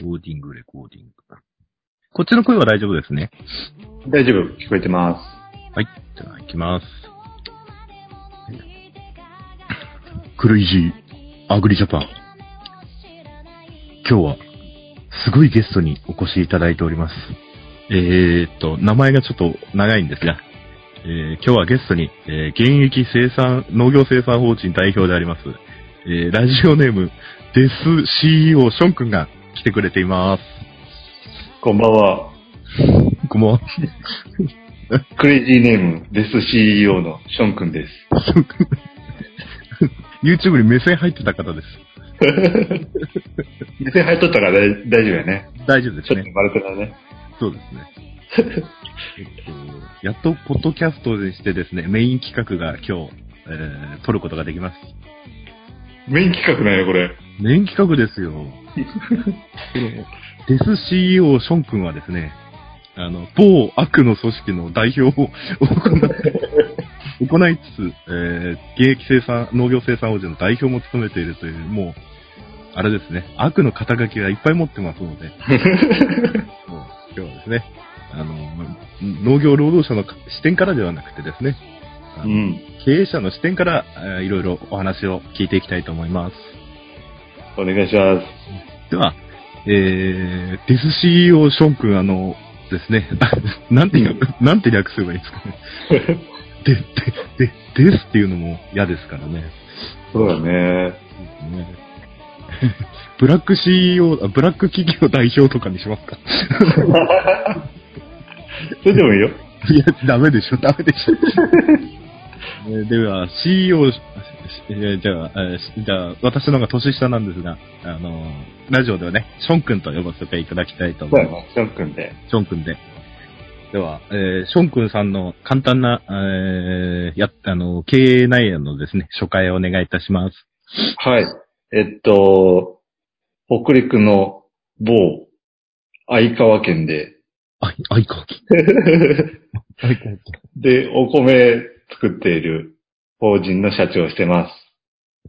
コーディング、レコーディング。こっちの声は大丈夫ですね。大丈夫、聞こえてます、はい。では、行きます。クレイジー、アグリジャパン。今日は、すごいゲストにお越しいただいております。えーっと、名前がちょっと長いんですが、えー今日はゲストに、えー現役生産、農業生産法人代表であります、えーラジオネーム、デス CEO ション君が来てくれています。す。こんばんは。こんばんは。クレイジーネーム、デス CEO のション君です。YouTube に目線入ってた方です。目線入っとったから大大丈夫やね。大丈夫ですねちょっと。丸くなね。そうですね。えっと、やっとポッドキャストでしてですね、メイン企画が今日、えー撮ることができます。メイン企画なんや、これ。メイン企画ですよ。デス CEO ション君はですね、あの、某悪の組織の代表を行いつつ、えー現役生産、農業生産法人の代表も務めているという、もう、あれですね、悪の肩書きがいっぱい持ってますので、もう今日はですね、あの、農業労働者の視点からではなくてですね、うん。経営者の視点から、えーいろいろお話を聞いていきたいと思います。お願いします。では、えー、デス CEO ション君、あの、ですね、なんていう、なんて略すればいいですかね。で、で、で、ですっていうのも嫌ですからね。そうだね。ねブラック CEO、あブラック企業代表とかにしますか それでもいいよ。いや、ダメでしょ、ダメでしょ。えーでは、CEO、じゃあ、じゃあ、私の方が年下なんですが、あのーラジオではね、ション君と呼ばせていただきたいと思います。ション君で。ション君で。では、えーション君さんの簡単な、えーやっ、あの、経営内容のですね、初回をお願いいたします。はい。えっと、北陸の某、相川県で、あい、あいかき。あいかき。で、お米作っている法人の社長をしてます。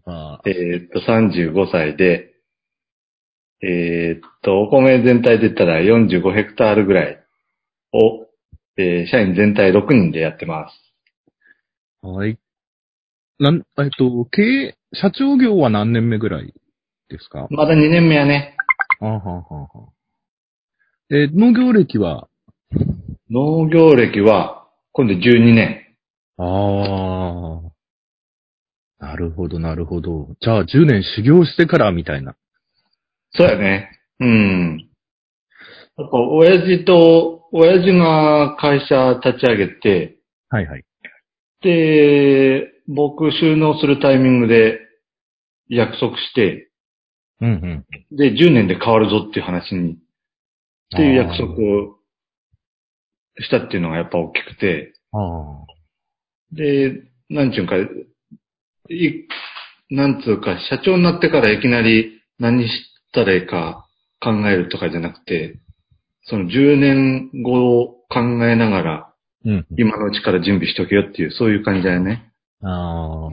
あえーっと、35歳で、えーっと、お米全体で言ったら45ヘクタールぐらいを、えー社員全体6人でやってます。ーはい。なん、えっと、経営、社長業は何年目ぐらいですか？まだ2年目やね。あははは。えー農業歴は？農業歴は、今度12年。ああ。なるほど、なるほど。じゃあ、10年修行してからみたいな。そうやね。うん。やっぱ、親父と、親父が会社立ち上げて、はいはい。で、僕収納するタイミングで約束して、うんうん。で、10年で変わるぞっていう話に、っていう約束をしたっていうのがやっぱ大きくて、ああ。で、なんちゅうんか、い、なんつうか、社長になってからいきなり何したらいいか考えるとかじゃなくて、その10年後を考えながら、うん。今のうちから準備しとけよっていう、そういう感じだよね。ああ。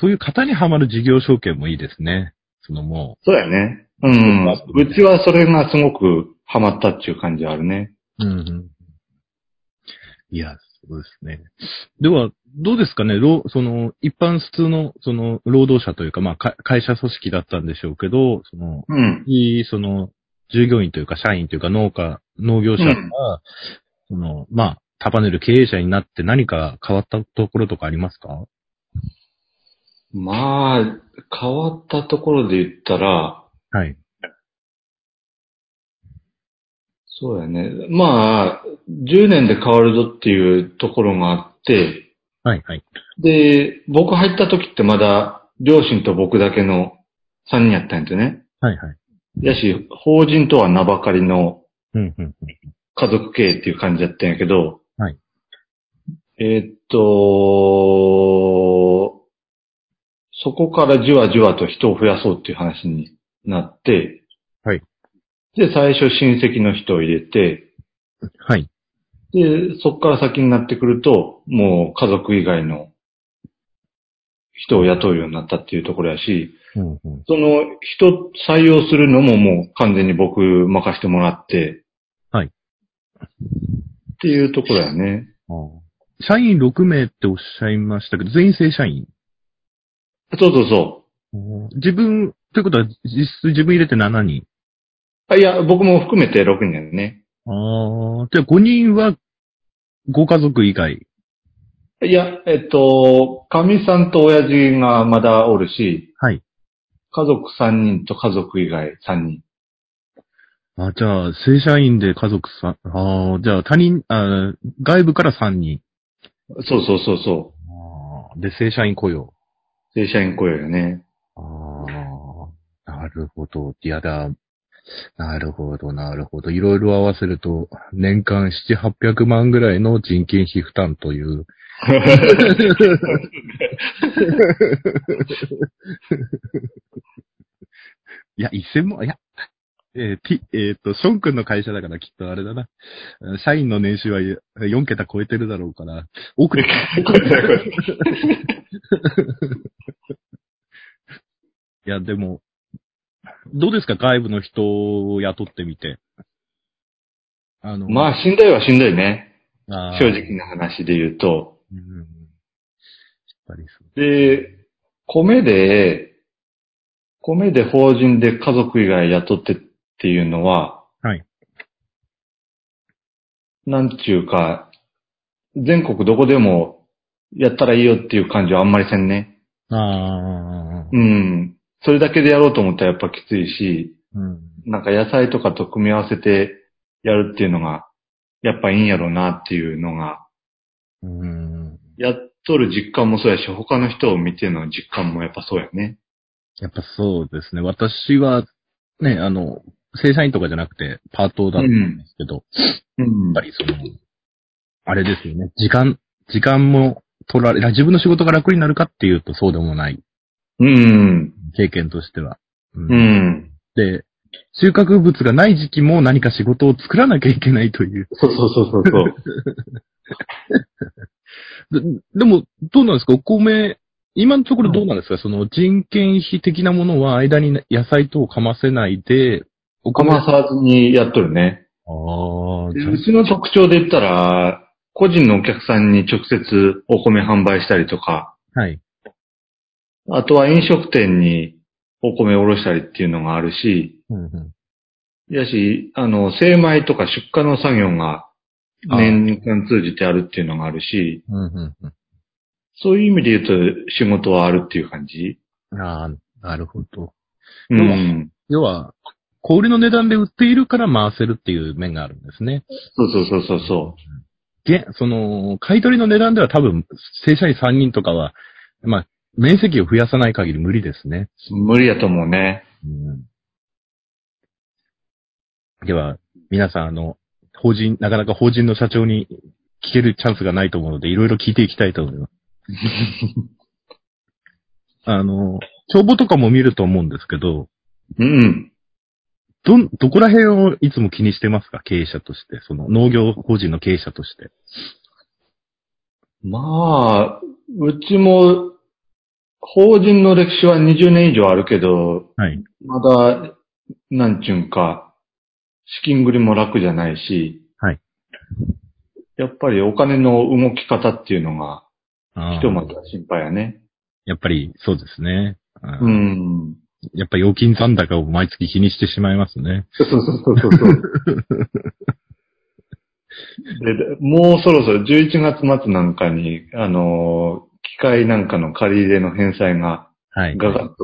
そういう型にはまる事業承継もいいですね。そのもそうやね。うん。うちはそれがすごくハマったっていう感じはあるね。う。うんうん。いや、そうですね。では、どうですかね、労その、一般普通の、その、労働者というか、まあ、か会社組織だったんでしょうけど、その、うん。いい、その、従業員というか、社員というか、農家、農業者が、うんその、まあ、束ねる経営者になって何か変わったところとかありますか？まあ、変わったところで言ったら、はい。そうやね。まあ、10年で変わるぞっていうところがあって、はい、はい。で、僕入った時ってまだ、両親と僕だけの3人やったんですよね。はい、はい。やし、法人とは名ばかりのうん、うん。家族経営っていう感じだったんやけど、はい。えーっと、そこからじわじわと人を増やそうっていう話になって、はい。で、最初親戚の人を入れて、はい。で、そこから先になってくると、もう家族以外の人を雇うようになったっていうところやし、うんうん。その人採用するのももう完全に僕任せてもらって、はいっていうところやね。ああ社員6名っておっしゃいましたけど、全員正社員？そうそうそ自分、ということは実質自分入れて7人？う。あいや、僕も含めて6人やね。ああ、じゃあ5人はご家族以外？いや、えっと、神さんと親父がまだおるし、はい。家族3人と家族以外3人。あ、じゃあ、正社員で家族さん、ああ、じゃあ他人、あ外部から3人。そうそうそうそあーで、正社員雇用。う。正社員雇用よね。ああ、なるほど。いやだ、なるほど、なるほど。いろいろ合わせると、年間7、800万ぐらいの人件費負担という。いや、1000万、いや、えー、T、えっ、と、ション君の会社だからきっとあれだな。社員の年収は4桁超えてるだろうから、奥で、いや、でも、どうですか？外部の人を雇ってみて。あの、まあ、しんどいはしんどいね。正直な話で言うと。うん。で、米で、米で法人で家族以外雇ってっていうのは、はい。なんちゅうか、全国どこでもやったらいいよっていう感じはあんまりせんね。ああ、うん。それだけでやろうと思ったらやっぱきついし、うん。なんか野菜とかと組み合わせてやるっていうのが、やっぱいいんやろうなっていうのが、うん。やっとる実感もそうやし、他の人を見ての実感もやっぱそうやね。やっぱそうですね。私は、ね、あの、正社員とかじゃなくて、パートだったんですけど、うんやっぱりその、あれですよね。時間、時間も取られ、自分の仕事が楽になるかっていうとそうでもないうん。経験としては。うんうん。で、収穫物がない時期も何か仕事を作らなきゃいけないという。そうそうそうそうそう。ででも、どうなんですか？お米、今のところどうなんですか、その人件費的なものは間に野菜等をかませないで、おかまさずにやっとるね。ああうちの特徴で言ったら、個人のお客さんに直接お米販売したりとか、はい。あとは飲食店にお米を卸したりっていうのがあるし、うんうんやし、あの、精米とか出荷の作業が年間通じてあるっていうのがあるし、うんうんうんそういう意味で言うと仕事はあるっていう感じああ、なるほど。う要はん。要は、小売りの値段で売っているから回せるっていう面があるんですね。そうそうそうそうそげその、買い取りの値段では多分、正社員3人とかは、まあ、面積を増やさない限り無理ですね。う。無理やと思うね。うんでは、皆さん、あの、法人、なかなか法人の社長に聞けるチャンスがないと思うので、いろいろ聞いていきたいと思います。あの、帳簿とかも見ると思うんですけど、うん。どん、どこら辺をいつも気にしてますか？経営者として。その農業法人の経営者として。まあ、うちも、法人の歴史は20年以上あるけど、はい。まだ、なんちゅうんか、資金繰りも楽じゃないし、はい。やっぱりお金の動き方っていうのが、あーひとまずは心配やね。やっぱりそうですね。うん。やっぱ預金残高を毎月気にしてしまいますね。そうそうそうそうそう。ででもうそろそろ11月末なんかに、あのー機械なんかの借り入れの返済がはい。ガガッと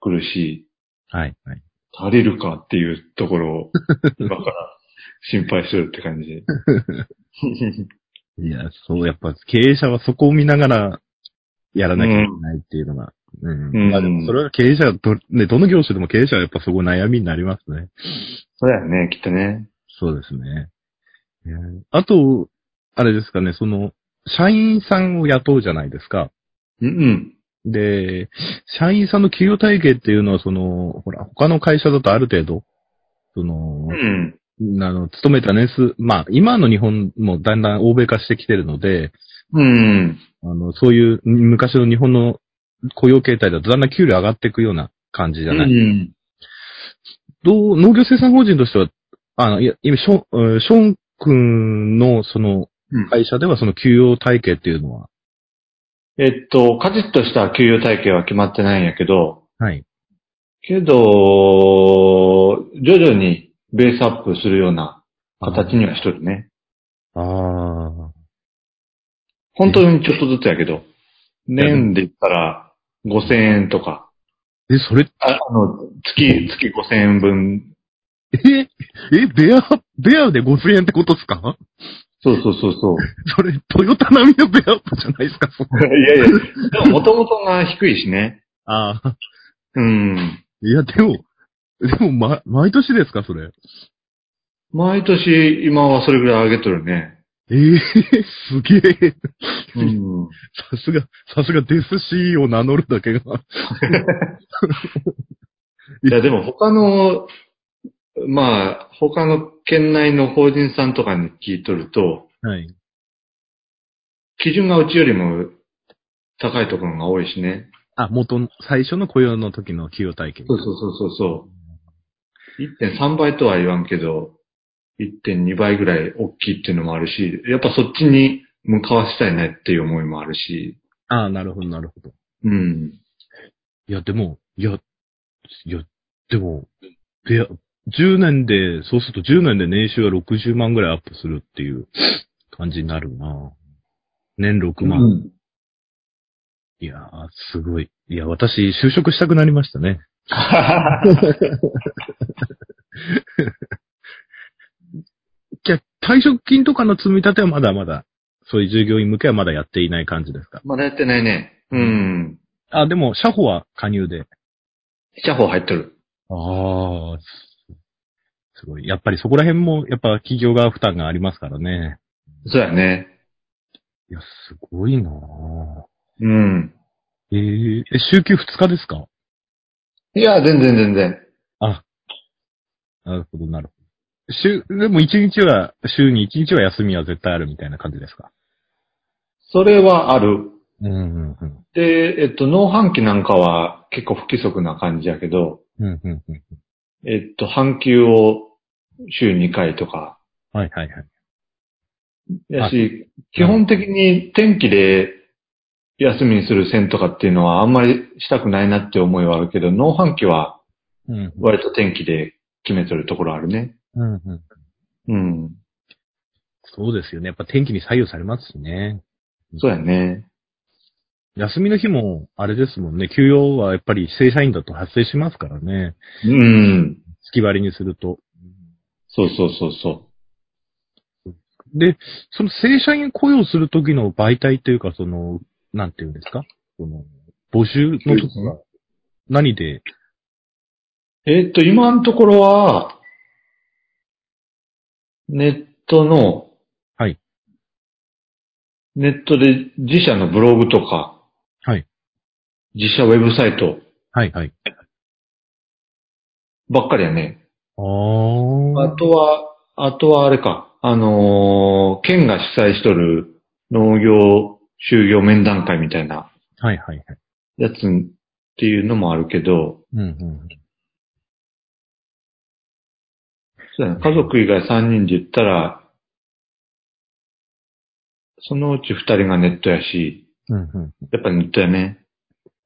くるし、はい。はい。足りるかっていうところを、今から心配してるって感じ。いや、そう、やっぱ経営者はそこを見ながらやらなきゃいけないっていうのが。うん。うんまあでもそれは経営者ど、ね、どの業種でも経営者はやっぱそこ悩みになりますね。そうやね、きっとね。そうですね。あと、あれですかね、その、社員さんを雇うじゃないですか。うんで、社員さんの給与体系っていうのは、その、ほら、他の会社だとある程度、そのうん。う、ん。あの、勤めた年数、まあ、今の日本もだんだん欧米化してきてるので、うん。あの、そういう昔の日本の雇用形態だとだんだん給料上がっていくような感じじゃない？うん。どう、農業生産法人としては、あの、いや、今、ション、えーション君のそのうん会社ではその給与体系っていうのは、えっと、カチッとした給与体系は決まってないんやけど、はい。けど、徐々にベースアップするような形にはしとるね。ああ。本当にちょっとずつやけど、年で言ったら5000円とか、え、それ、ああの、月、月5000円分。え、え、ベア、ベアで5000円ってことですか？そうそうそうそう。それ、トヨタ並みのベアップじゃないですか、そこ。いやいや、でも元々が低いしね。ああ。うん。いや、でも、でも、ま、毎年ですか、それ。毎年今はそれぐらい上げとるね。ええすげえ。うん。さすが、さすがデス C を名乗るだけが。いや、でも他の、まあ、他の県内の法人さんとかに聞いとると、はい。基準がうちよりも高いところが多いしね。あ、元の、最初の雇用の時の給与体系。そうそうそうそうそう。1.3倍とは言わんけど、1.2倍ぐらい大きいっていうのもあるし、やっぱそっちに向かわしたいねっていう思いもあるし、ああ、なるほど、なるほど。うん。いや、でも、いや、いや、でも、ベア、10年で、そうすると10年で年収が60万ぐらいアップするっていう感じになるな年6万。うんいやー、すごい。いや、私、就職したくなりましたね。じゃあ、退職金とかの積み立てはまだまだ、そういう従業員向けはまだやっていない感じですか？まだやってないね。うん。あ、でも、社保は加入で。社保入ってる。ああ、すすごい。やっぱりそこら辺も、やっぱ企業側負担がありますからね。そうやね。いや、すごいなぁうん。えー、え、週休2日ですか？いや、全然全然。なるほど、なるほど。週、でも1日は、週に1日は休みは絶対あるみたいな感じですか？それはある。うんうんうん。で、えっと、農繁期なんかは結構不規則な感じやけど、うんうんうん。えっと、半休を週2回とか、はいはいはい。やし、基本的に天気で休みにする線とかっていうのはあんまりしたくないなって思いはあるけど、農繁期はうん割と天気で決めとるところあるね。うんうん。うん。そうですよね。やっぱ天気に左右されますしね。そうやね。休みの日も、あれですもんね。休養はやっぱり正社員だと発生しますからね。うん。月割りにすると。そうそうそうそで、その正社員雇用するときの媒体というか、その、なんていうんですか？その、募集の時は、何で、う。えっと、今のところは、ネットの、はい。ネットで自社のブログとか、はい。自社ウェブサイトはいはい。ばっかりやね。あとは、あとはあれか、あのー県が主催しとる農業就業面談会みたいなはいはいはい。やつっていうのもあるけど、うんうん。そうやね家族以外3人で言ったら、そのうち2人がネットやし、うんうん。やっぱネットやね。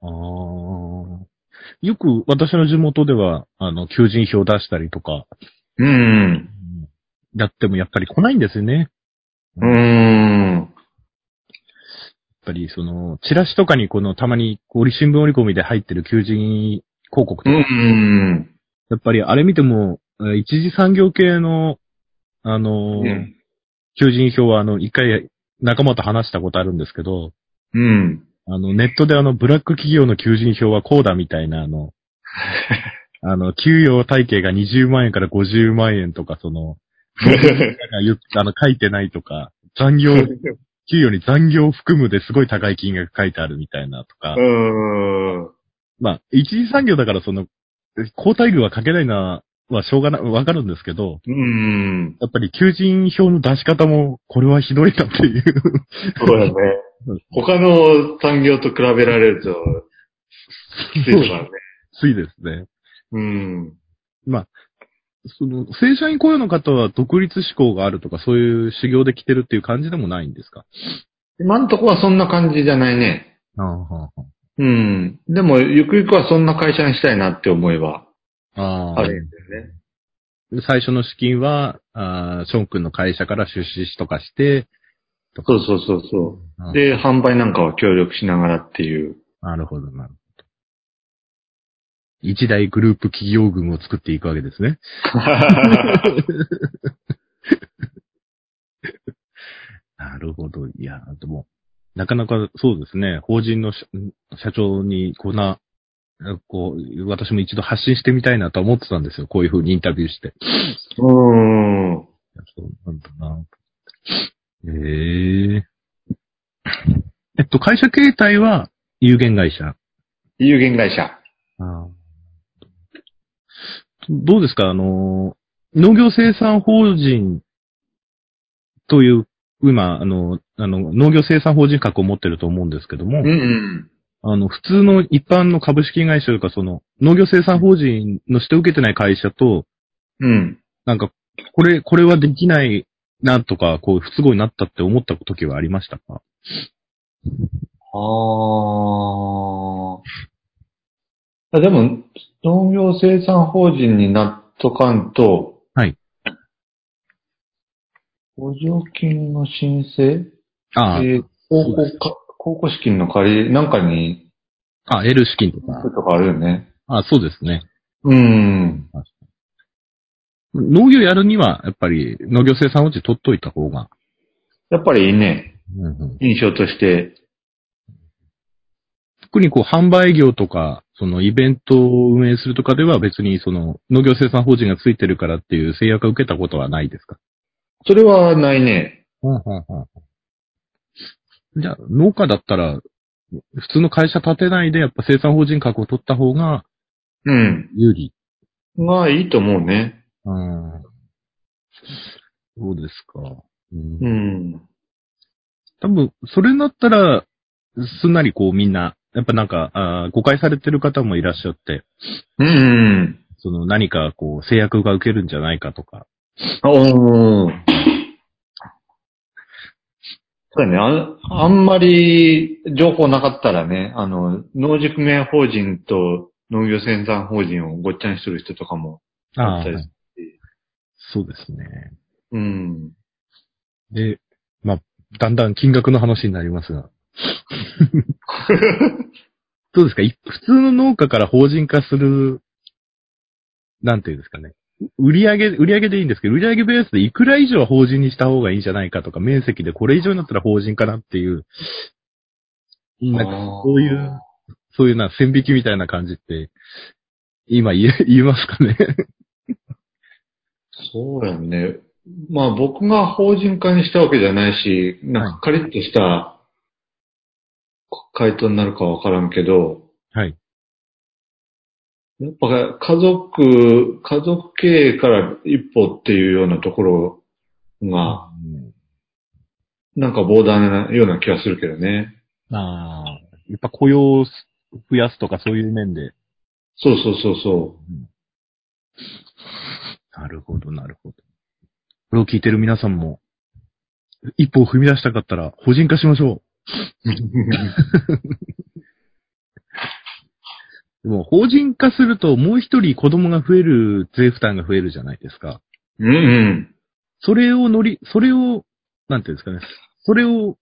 あー。よく私の地元では、あの、求人票出したりとか、うん。やってもやっぱり来ないんですよね。うーん。やっぱりその、チラシとかにこのたまに折り新聞折り込みで入ってる求人広告とうか、ん。やっぱりあれ見ても、えー一次産業系の、あのーうん。求人票はあの、一回仲間と話したことあるんですけど、うん。あの、ネットであの、ブラック企業の求人票はこうだみたいな、あの、あの、給与体系が20万円から50万円とか、その、あの、書いてないとか、残業、給与に残業を含むですごい高い金額書いてあるみたいなとか、うん。まあ、一次産業だからその、交代具は書けないのはしょうがない、わかるんですけど、うん。やっぱり求人票の出し方も、これはひどいなっていう。そうやね。他の産業と比べられると、きついとかね。きついですね。うん。その、正社員雇用の方は独立志向があるとか、そういう修行で来てるっていう感じでもないんですか？今んとこはそんな感じじゃないね。ああ、はうん。でも、ゆくゆくはそんな会社にしたいなって思えばあ。ああるんだよね。最初の資金は、あーショーン君の会社から出資とかして、とかそうそうそうそう。あで、販売なんかは協力しながらっていう。なるほど、なるほど。一大グループ企業群を作っていくわけですね。なるほど。いや、でも、なかなかそうですね、法人の社社長にこんな、こう、私も一度発信してみたいなと思ってたんですよ。こういうふうにインタビューして。うーん。そうなんだな。えええっと、会社形態は有限会社。有限会社。どうですか？あの、農業生産法人という、今、あの、あの、農業生産法人格を持ってると思うんですけども、うんうん。あの、普通の一般の株式会社というか、その、農業生産法人のして受けてない会社と、うん。なんか、これ、これはできないなとか、こう、不都合になったって思った時はありましたか？ああ。でも、農業生産法人になっとかんと、はい。補助金の申請？ああ、えー高校か、高校資金の借り、なんかに、あ、L 資金とか。とかあるよね。あ、そうですね。うん。農業やるには、やっぱり農業生産法人取っといた方が。やっぱりいいね。うんうん印象として。特にこう販売業とか、そのイベントを運営するとかでは別にその農業生産法人がついてるからっていう制約を受けたことはないですか？それはないね。じゃあ農家だったら、普通の会社立てないでやっぱ生産法人格を取った方がうん。有利。まあいいと思うね。うん。そうですか。うんうん。多分、それになったら、すんなりこうみんな、やっぱなんか、あー誤解されてる方もいらっしゃって、うんうん。その何かこう制約が受けるんじゃないかとか。おー。そうだねあ。あんまり情報なかったらね、あの、農事組合法人と農業生産法人をごっちゃにする人とかもあったりはいそうですね。うん。で、まあ、だんだん金額の話になりますが。どうですか？い普通の農家から法人化する、なんていうんですかね。売り上げ、売り上げでいいんですけど、売り上げベースでいくら以上は法人にした方がいいんじゃないかとか、面積でこれ以上になったら法人かなっていう、なんかそういう、そういうな、線引きみたいな感じって、今言え、言えますかね？そうやんね。まあ僕が法人化にしたわけじゃないし、なんかカリッとした回答になるかわからんけど、はい。やっぱ家族、家族経営から一歩っていうようなところが、なんか膨大なような気がするけどね。ああ、やっぱ雇用を増やすとかそういう面で。そうそうそうそなるほど、なるほど。これを聞いてる皆さんも、一歩を踏み出したかったら、法人化しましょう。う。でも、法人化すると、もう一人子供が増える、税負担が増えるじゃないですか。うんうん。それを乗り、それを、なんていうんですかね。それを、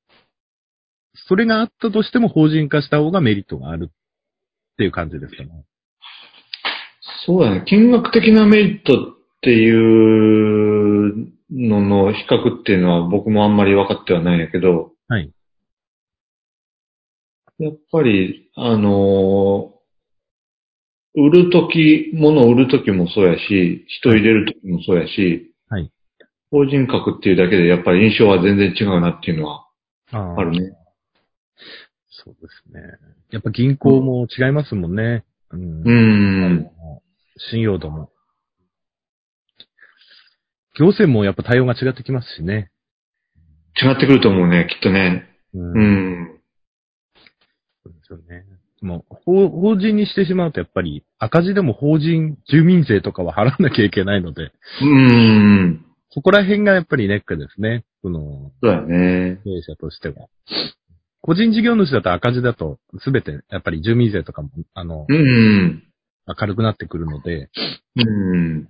それがあったとしても法人化した方がメリットがあるっていう感じですかね。そうだね。金額的なメリットっていうのの比較っていうのは僕もあんまり分かってはないんやけど、はい。やっぱり、あのー売るとき、物を売るときもそうやし、人入れるときもそうやし、はい。法人格っていうだけでやっぱり印象は全然違うなっていうのはああるね。そうですね。やっぱ銀行も違いますもんね。うん。うーん。信用度も。行政もやっぱ対応が違ってきますしね。違ってくると思うね、きっとね。うんうん。そうですよね。もう、法法人にしてしまうとやっぱり赤字でも法人、住民税とかは払わなきゃいけないので、うーん。そこら辺がやっぱりネックですね。その、そうだね。経営者としては。個人事業主だと赤字だと、すべてやっぱり住民税とかも、あの、うん。軽くなってくるので、うん。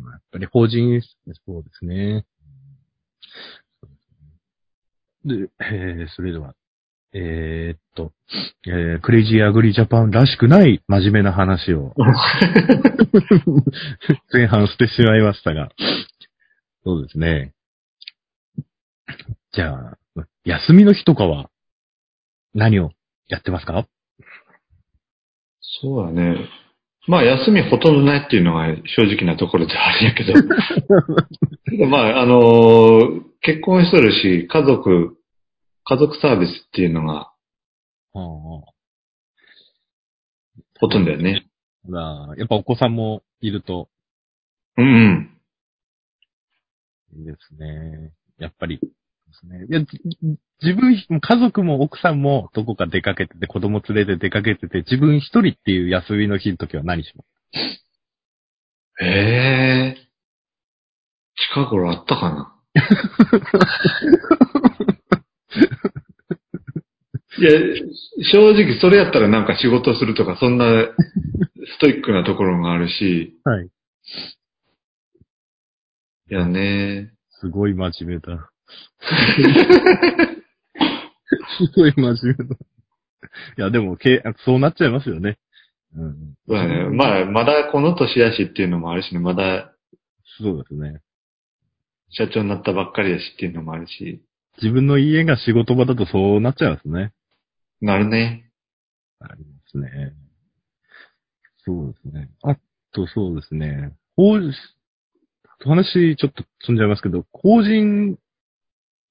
やっぱり法人、そうですね。で、えー、それでは、えーっと、えー、クレイジーアグリジャパンらしくない真面目な話を。前半してしまいましたが、そうですね。じゃあ、休みの日とかは何をやってますか？そうだね。まあ、休みほとんどないっていうのが正直なところではあるんやけど。まあ、あのー結婚しとるし、家族、家族サービスっていうのがほとんどだよね。まあやっぱお子さんもいるとうんうん。いいですね。やっぱり、ですね。いや、じ自分、家族も奥さんもどこか出かけてて、子供連れて出かけてて、自分一人っていう休みの日の時は何します？ええ近頃あったかな？いや、正直それやったらなんか仕事するとか、そんなストイックなところがあるし、はい。いやね。すごい真面目だ。すごい真面目だ。いや、でも、けそうなっちゃいますよね。うん。そうだね。まあ、まだこの年やしっていうのもあるしね、まだそうですね。社長になったばっかりやしっていうのもあるし、自分の家が仕事場だとそうなっちゃいますね。なるね。ありますね。そうですね。あと、そうですね。法話、ちょっと積んじゃいますけど、法人、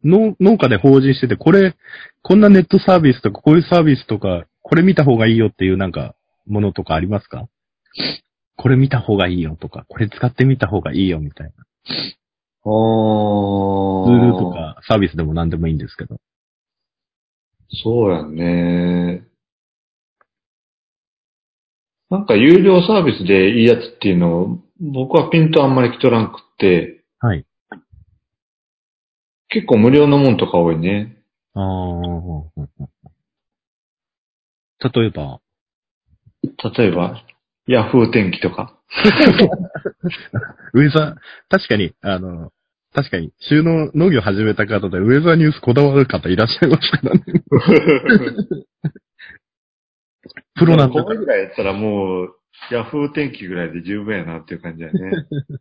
農農家で法人してて、これ、こんなネットサービスとか、こういうサービスとか、これ見た方がいいよっていうなんか、ものとかありますか？これ見た方がいいよとか、これ使ってみた方がいいよみたいな。おツールと。かサービスでも何でもいいんですけど。そうやね。なんか有料サービスでいいやつっていうのを、僕はピントあんまり来とらんくって、はい。結構無料のもんとか多いね。ああ、例えば、例えば、ヤフー天気とか。ウェザー、確かに、あの、確かに、収納農業始めた方で、ウェザーニュースこだわる方いらっしゃいますからね。プロなんだこれぐらいやったらもう、ヤフー天気ぐらいで十分やなっていう感じだよね。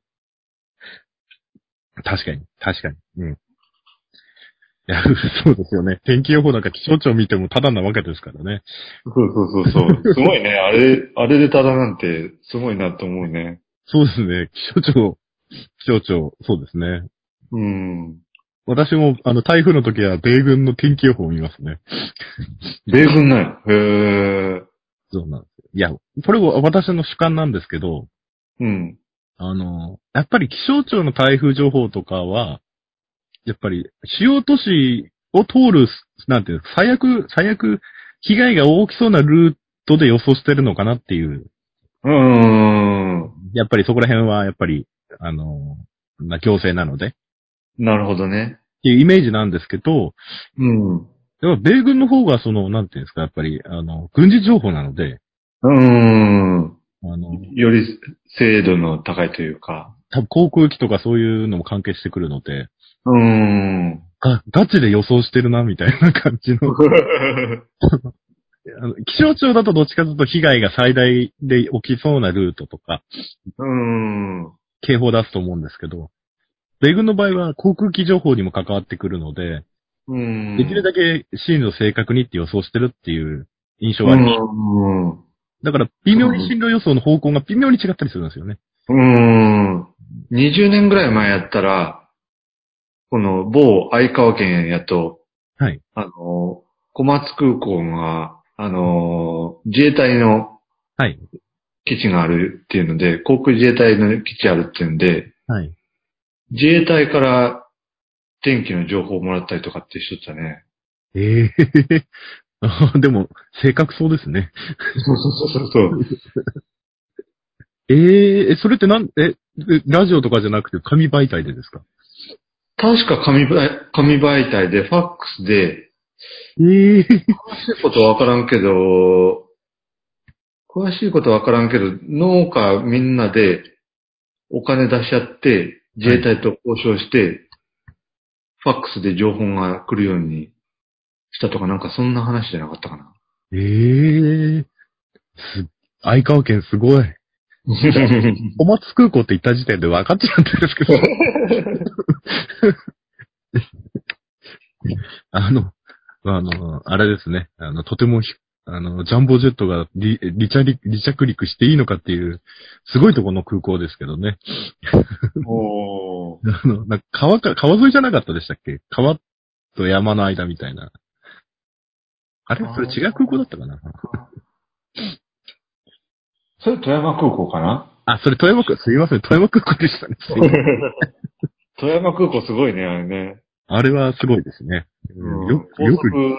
確かに、確かに。うん。いや、そうですよね。天気予報なんか気象庁見てもただなわけですからね。そうそうそうそう。すごいね。あれ、あれでただなんて、すごいなと思うね。そうですね。気象庁、気象庁、そうですね。うん。私も、あの、台風の時は米軍の天気予報を見ますね。米軍なんや。へえ。そうなんですよ。いや、これは私の主観なんですけど、うん。あの、やっぱり気象庁の台風情報とかは、やっぱり主要都市を通る、なんていうの、最悪、最悪、被害が大きそうなルートで予想してるのかなっていう、うーん。やっぱりそこら辺は、やっぱり、あの、な行政なので、っなるほどね。ていうイメージなんですけど、うん。やっぱ米軍の方がその、なんていうんですか、やっぱり、あの、軍事情報なので、うーん。あの、より精度の高いというか。多分航空機とかそういうのも関係してくるので、うーん。が、ガチで予想してるな、みたいな感じの。あの気象庁だとどっちかというと被害が最大で起きそうなルートとか、うーん。警報を出すと思うんですけど、米軍の場合は航空機情報にも関わってくるので、うん。できるだけ進路正確にって予想してるっていう印象があります。うん。だから、微妙に進路予想の方向が微妙に違ったりするんですよね。うん。20年ぐらい前やったら、この某相川県やと、はい。あの、小松空港が、あの、自衛隊のはい。基地があるっていうので、航空自衛隊の基地あるっていうんで、はい。自衛隊から天気の情報をもらったりとかってしとったね。ええ でも、正確そうですね。そうそうそうそう。ええそれってなん、え、ラジオとかじゃなくて紙媒体でですか？確か紙媒紙媒体で、ファックスで、ええ詳しいことはわからんけど、詳しいことはわからんけど、農家みんなでお金出し合って、自衛隊と交渉して、ファックスで情報が来るようにしたとか、なんかそんな話じゃなかったかな。ええす、相川県すごい。小松空港って言った時点で分かっちゃうんですけど。あの、あの、あれですね。あの、とてもひ、あの、ジャンボジェットが離離着陸離着陸していいのかっていう、すごいところの空港ですけどね。おーあの、なんか川か、川沿いじゃなかったでしたっけ？川と山の間みたいな。あれ？それ違う空港だったかな？それ富山空港かな？あ、それ富山空、すいません、富山空港でしたね。すいません富山空港すごいね、あれね。あれはすごいですね。うんよ高よく、速、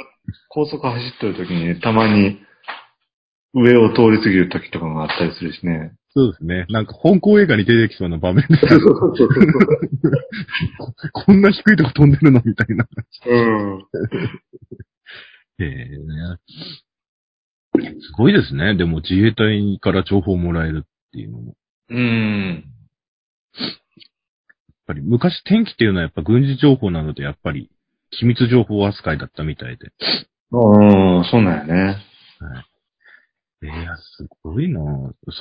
高速走ってる時にね、たまに上を通り過ぎる時とかがあったりするしね。そうですね。なんか香港映画に出てきそうな場面で こんな低いとこ飛んでるの？みたいな。うん。へ えすごいですね。でも自衛隊から情報をもらえるっていうのも。うん。やっぱり昔天気っていうのはやっぱ軍事情報なのでやっぱり機密情報扱いだったみたいで。うん、そうなんやね。いや、すごいな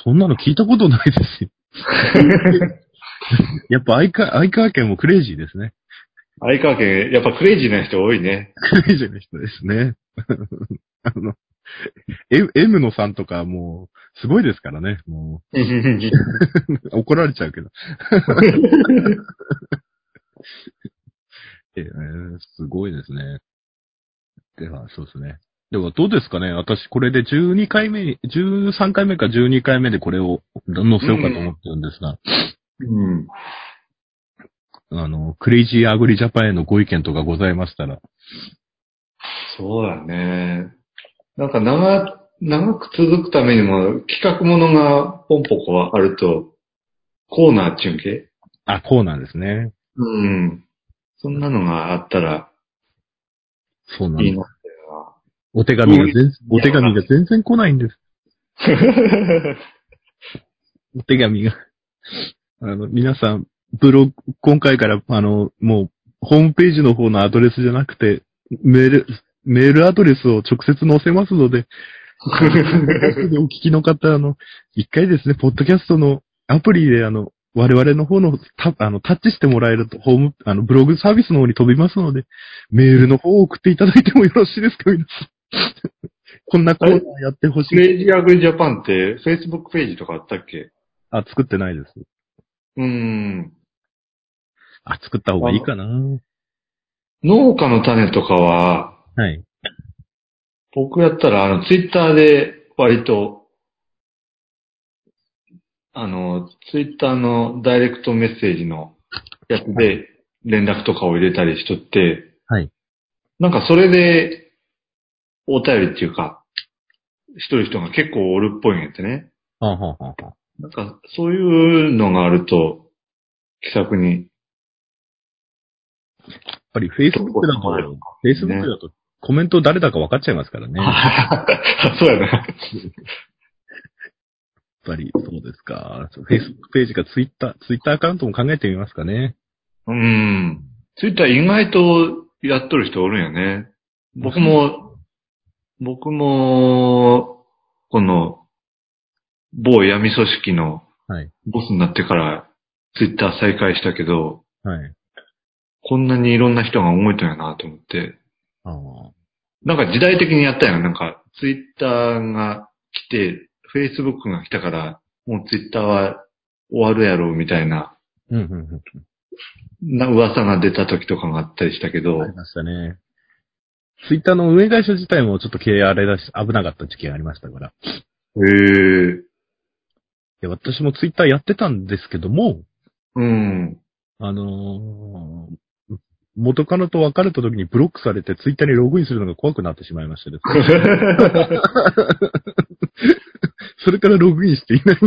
そんなの聞いたことないですよ。やっぱ相川、相川県もクレイジーですね。相川県、やっぱクレイジーな人多いね。クレイジーな人ですね。あの、M, M のさんとかもう、すごいですからね。もう、怒られちゃうけど。えーすごいですね。では、そうですね。では、どうですかね私、これで12回目に、13回目か12回目でこれを載せようかと思ってるんですが、うん。あの、クレイジーアグリジャパンへのご意見とかございましたら、そうだね。なんか長、長く続くためにも企画ものがポンポコあると、コーナー中継？あ、こうなんですね。うん。そんなのがあったらそうなんです。いお手紙が全、お手紙が全然来ないんです。お手紙が。あの、皆さん、ブログ、今回から、あの、もう、ホームページの方のアドレスじゃなくて、メール、メールアドレスを直接載せますので、でお聞きの方、あの、一回ですね、ポッドキャストのアプリで、あの、我々の方のタあのタッチしてもらえると、ホーム、あの、ブログサービスの方に飛びますので、メールの方を送っていただいてもよろしいですか、皆さん。こんなコーナーやってほしクい。レイジーアグリジャパンって Facebook ページとかあったっけ？あ、作ってないです。うん。あ、作った方がいいかな。農家の種とかは、はい。僕やったら、あの、ツイッターで割と、あの、ツイッターのダイレクトメッセージのやつで連絡とかを入れたりしとって、はい。なんかそれで、お便りっていうか、しとる人が結構おるっぽいんやってね。はあ、はあはあはあ、なんか、そういうのがあると、気さくに。やっぱり Facebook だと、Facebook だとコメント誰だか分かっちゃいますからね。や っそうやな。ぱり、そうですか。Facebook ページか Twitter、Twitter アカウントも考えてみますかね。うん。ツイッター意外とやっとる人おるんよね。僕も、僕も、この、某闇組織のはい。ボスになってからツイッター再開したけど、はい。こんなにいろんな人が動いたんやなと思って。なんか時代的にやったよ。なんかツイッターが来て、Facebook が来たから、もうツイッターは終わるやろうみたいな、うん、うん、うん。な噂が出た時とかがあったりしたけどあ、りましたね。Twitter の運営会社自体もちょっと経営あれだし、危なかった時期がありましたから。へえ、で私も Twitter やってたんですけども、うん。あのー元カノと別れた時にブロックされてツイッターにログインするのが怖くなってしまいましてですね。それからログインしていない。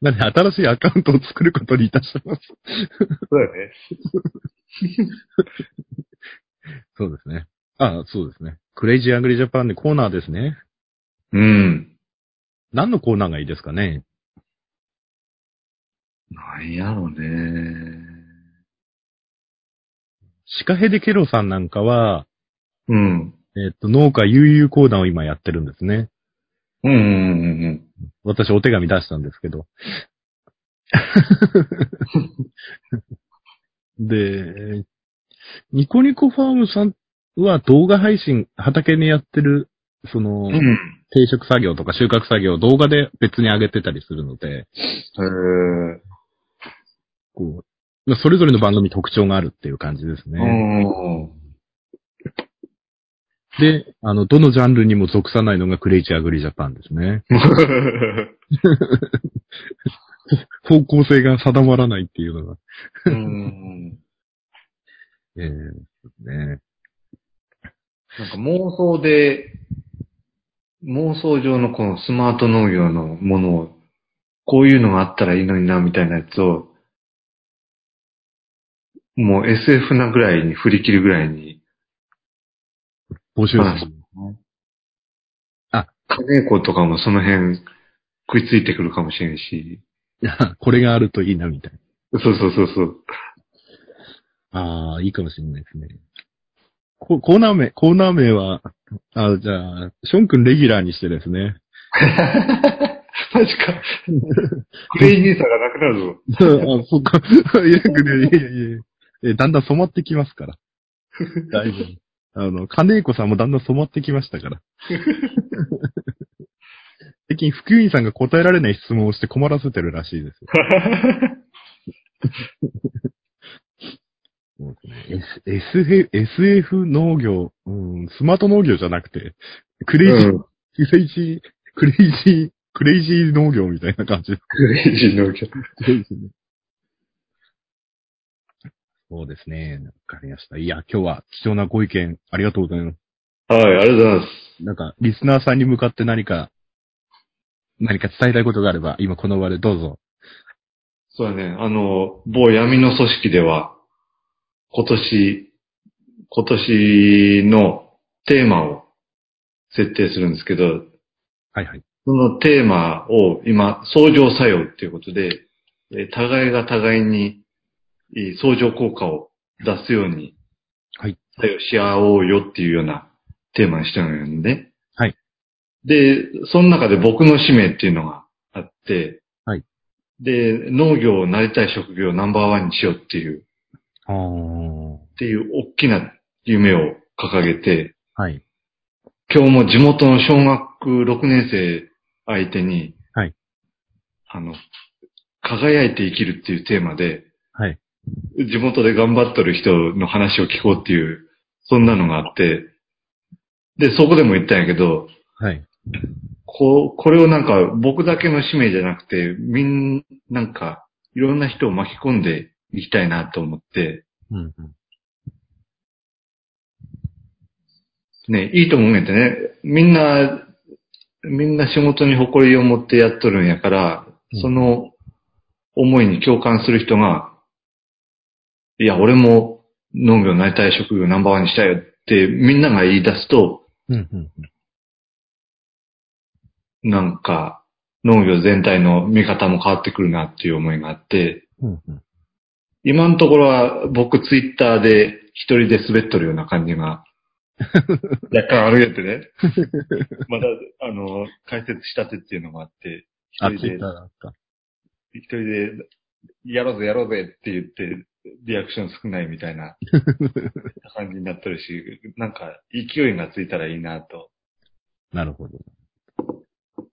なんで新しいアカウントを作ることにいたします。そうだね。そうですね。あそうですね。クレイジーアングリージャパンでコーナーですね。うん。何のコーナーがいいですかね？なんやろね。シカヘデケロさんなんかは、うん。えっ、と、農家悠々コーナーを今やってるんですね。うんうんうん私お手紙出したんですけど。で、ニコニコファームさんは動画配信、畑にやってる、その、うん。うん。定食作業とか収穫作業を動画で別に上げてたりするので、へーこう、まあそれぞれの番組に特徴があるっていう感じですね。うん。で、あの、どのジャンルにも属さないのがクレイチアグリジャパンですね。方向性が定まらないっていうのが。うん。ええね。なんか妄想で、妄想上のこのスマート農業のものを、こういうのがあったらいいのにな、みたいなやつを、もう SF なぐらいに振り切るぐらいに、募集話する。金子とかもその辺食いついてくるかもしれんし、いやこれがあるといいな、みたいそうそうそうそう。な。ああ、いいかもしれないですね。ココーナー名、コーナー名は、あじゃあ、ション君レギュラーにしてですね。マジか。クレイジーさがなくなるぞ。あ、そっか。いや、いやいやいやえだんだん染まってきますから。だいぶ。あの、金子さんもだんだん染まってきましたから。最近、福井さんが答えられない質問をして困らせてるらしいですよ。S SF、農業、うん、スマート農業じゃなくて、クレイジー、うんクレイジー、クレイジー、クレイジー農業みたいな感じです。クレイジー農業。そうですね。わかりました。いや、今日は貴重なご意見ありがとうございます。はい、ありがとうございます。なんか、リスナーさんに向かって何か、何か伝えたいことがあれば、今この場でどうぞ。そうだね。あの、某闇の組織では、今年、今年のテーマを設定するんですけど、はいはい。そのテーマを今、相乗作用っていうことで、えー互いが互いにえー相乗効果を出すように、はい。作用し合おうよっていうようなテーマにしてるんで、はい。で、その中で僕の使命っていうのがあって、はい。で、農業をなりたい職業をナンバーワンにしようっていう、あー。っていう大きな夢を掲げて、はい。今日も地元の小学6年生相手に、はい。あの、輝いて生きるっていうテーマで、はい。地元で頑張っとる人の話を聞こうっていう、そんなのがあって、で、そこでも言ったんやけど、はい。こう、これをなんか僕だけの使命じゃなくて、みん、なんか、いろんな人を巻き込んでいきたいなと思って、うんうん。ね、いいと思うんやってね。みんな、みんな仕事に誇りを持ってやっとるんやから、うんその思いに共感する人が、いや、俺も農業になりたい職業ナンバーワンにしたいよってみんなが言い出すと、うんうんうん。なんか農業全体の見方も変わってくるなっていう思いがあって、うんうん。今のところは僕ツイッターで一人で滑っとるような感じが 若干あるやってね。まだ、あの、解説したてっていうのがあって、一あ、人で。一人で、やろうぜやろうぜって言って、リアクション少ないみたいな 感じになってるし、なんか勢いがついたらいいなと。なるほど。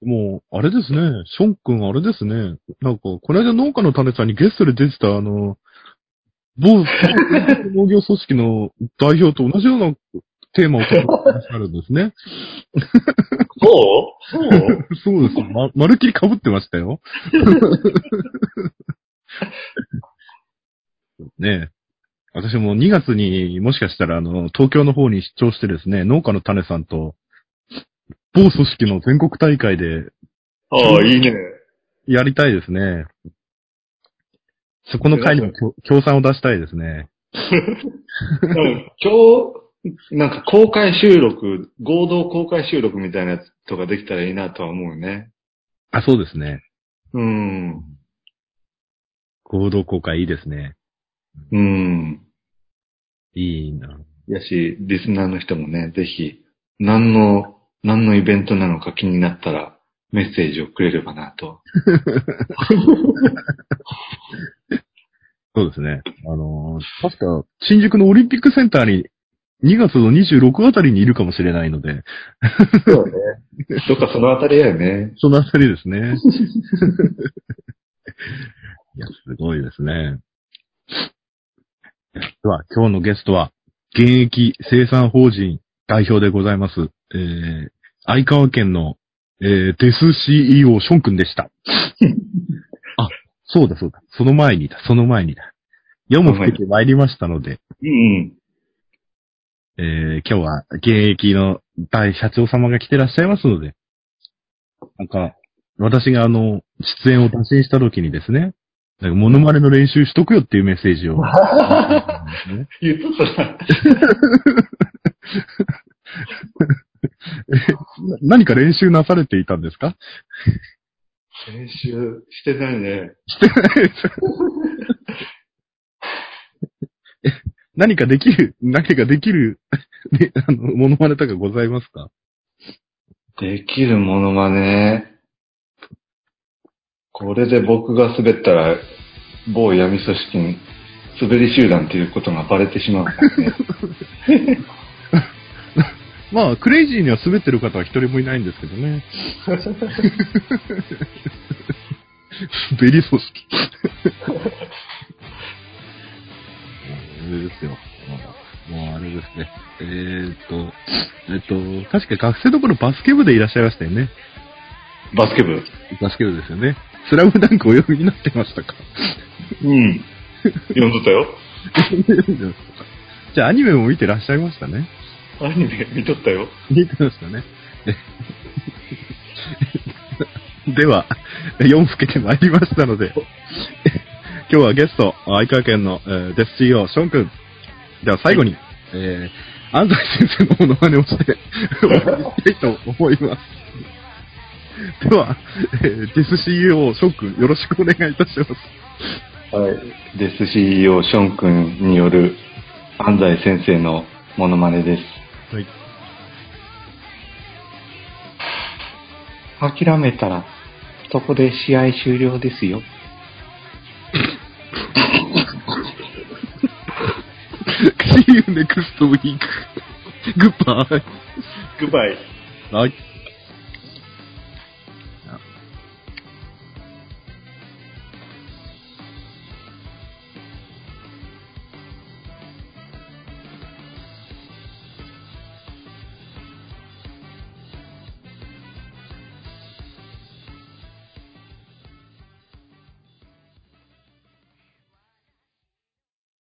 もう、あれですね。ション君あれですね。なんか、この間農家の種さんにゲストで出てた、あの、某、某 農業組織の代表と同じようなテーマを取ってるんですね。そう？そう？そうです。ま、まるっきり被ってましたよ。ねえ。私も2月にもしかしたらあの、東京の方に出張してですね、農家の種さんと、某組織の全国大会でああ、いいね。やりたいですね。そこの会にも協協賛を出したいですね。うん今日、なんか公開収録、合同公開収録みたいなやつとかできたらいいなとは思うよね。あ、そうですね。うん。合同公開いいですね。うん。いいな。やし、リスナーの人もね、ぜひ、何の、何のイベントなのか気になったら、メッセージをくれればなと。そうですね。あのー確か、新宿のオリンピックセンターに2月の26あたりにいるかもしれないので、そうね。どっかそのあたりやよね。そのあたりですね。いや、すごいですね。では、今日のゲストは、現役生産法人代表でございます、えー、相川県の、えー、デス CEO ション君でした。あ、そうだそうだ。その前にだ、その前にだ。夜も更けて参りましたので、うん。えー、今日は現役の大社長様が来てらっしゃいますので、なんか、私があの、出演を打診した時にですね、なんかモノマネの練習しとくよっていうメッセージを。言っとったな。な 何か練習なされていたんですか？練習してないね。してないです。え 何かできる、何かできる、ね、あの、モノマネとかございますか？できるものまね。これで僕が滑ったら、某闇組織に滑り集団っていうことがバレてしまうからね。まあ、クレイジーには滑ってる方は一人もいないんですけどね。滑り組織。あれですよ。もうあれですね。えーっと、えっと、確か学生の頃バスケ部でいらっしゃいましたよね。バスケ部。バスケ部ですよね。スラムダンクお読みになってましたか？うん。読んどったよ。じゃあアニメも見てらっしゃいましたね。アニメ見とったよ。見てましたね。では、4更けてまいりましたので、今日はゲスト、愛川県の、えーデス CEO、ション君。では最後に、えー、安西先生のモノマネをして、終わりたいと思います。では、えーデス CEO、ション君、よろしくお願いいたします。はい。デス CEO ション君による安西先生のモノマネです。はい。諦めたら、そこで試合終了ですよ。See you next week. Goodbye. グッバイ。はい。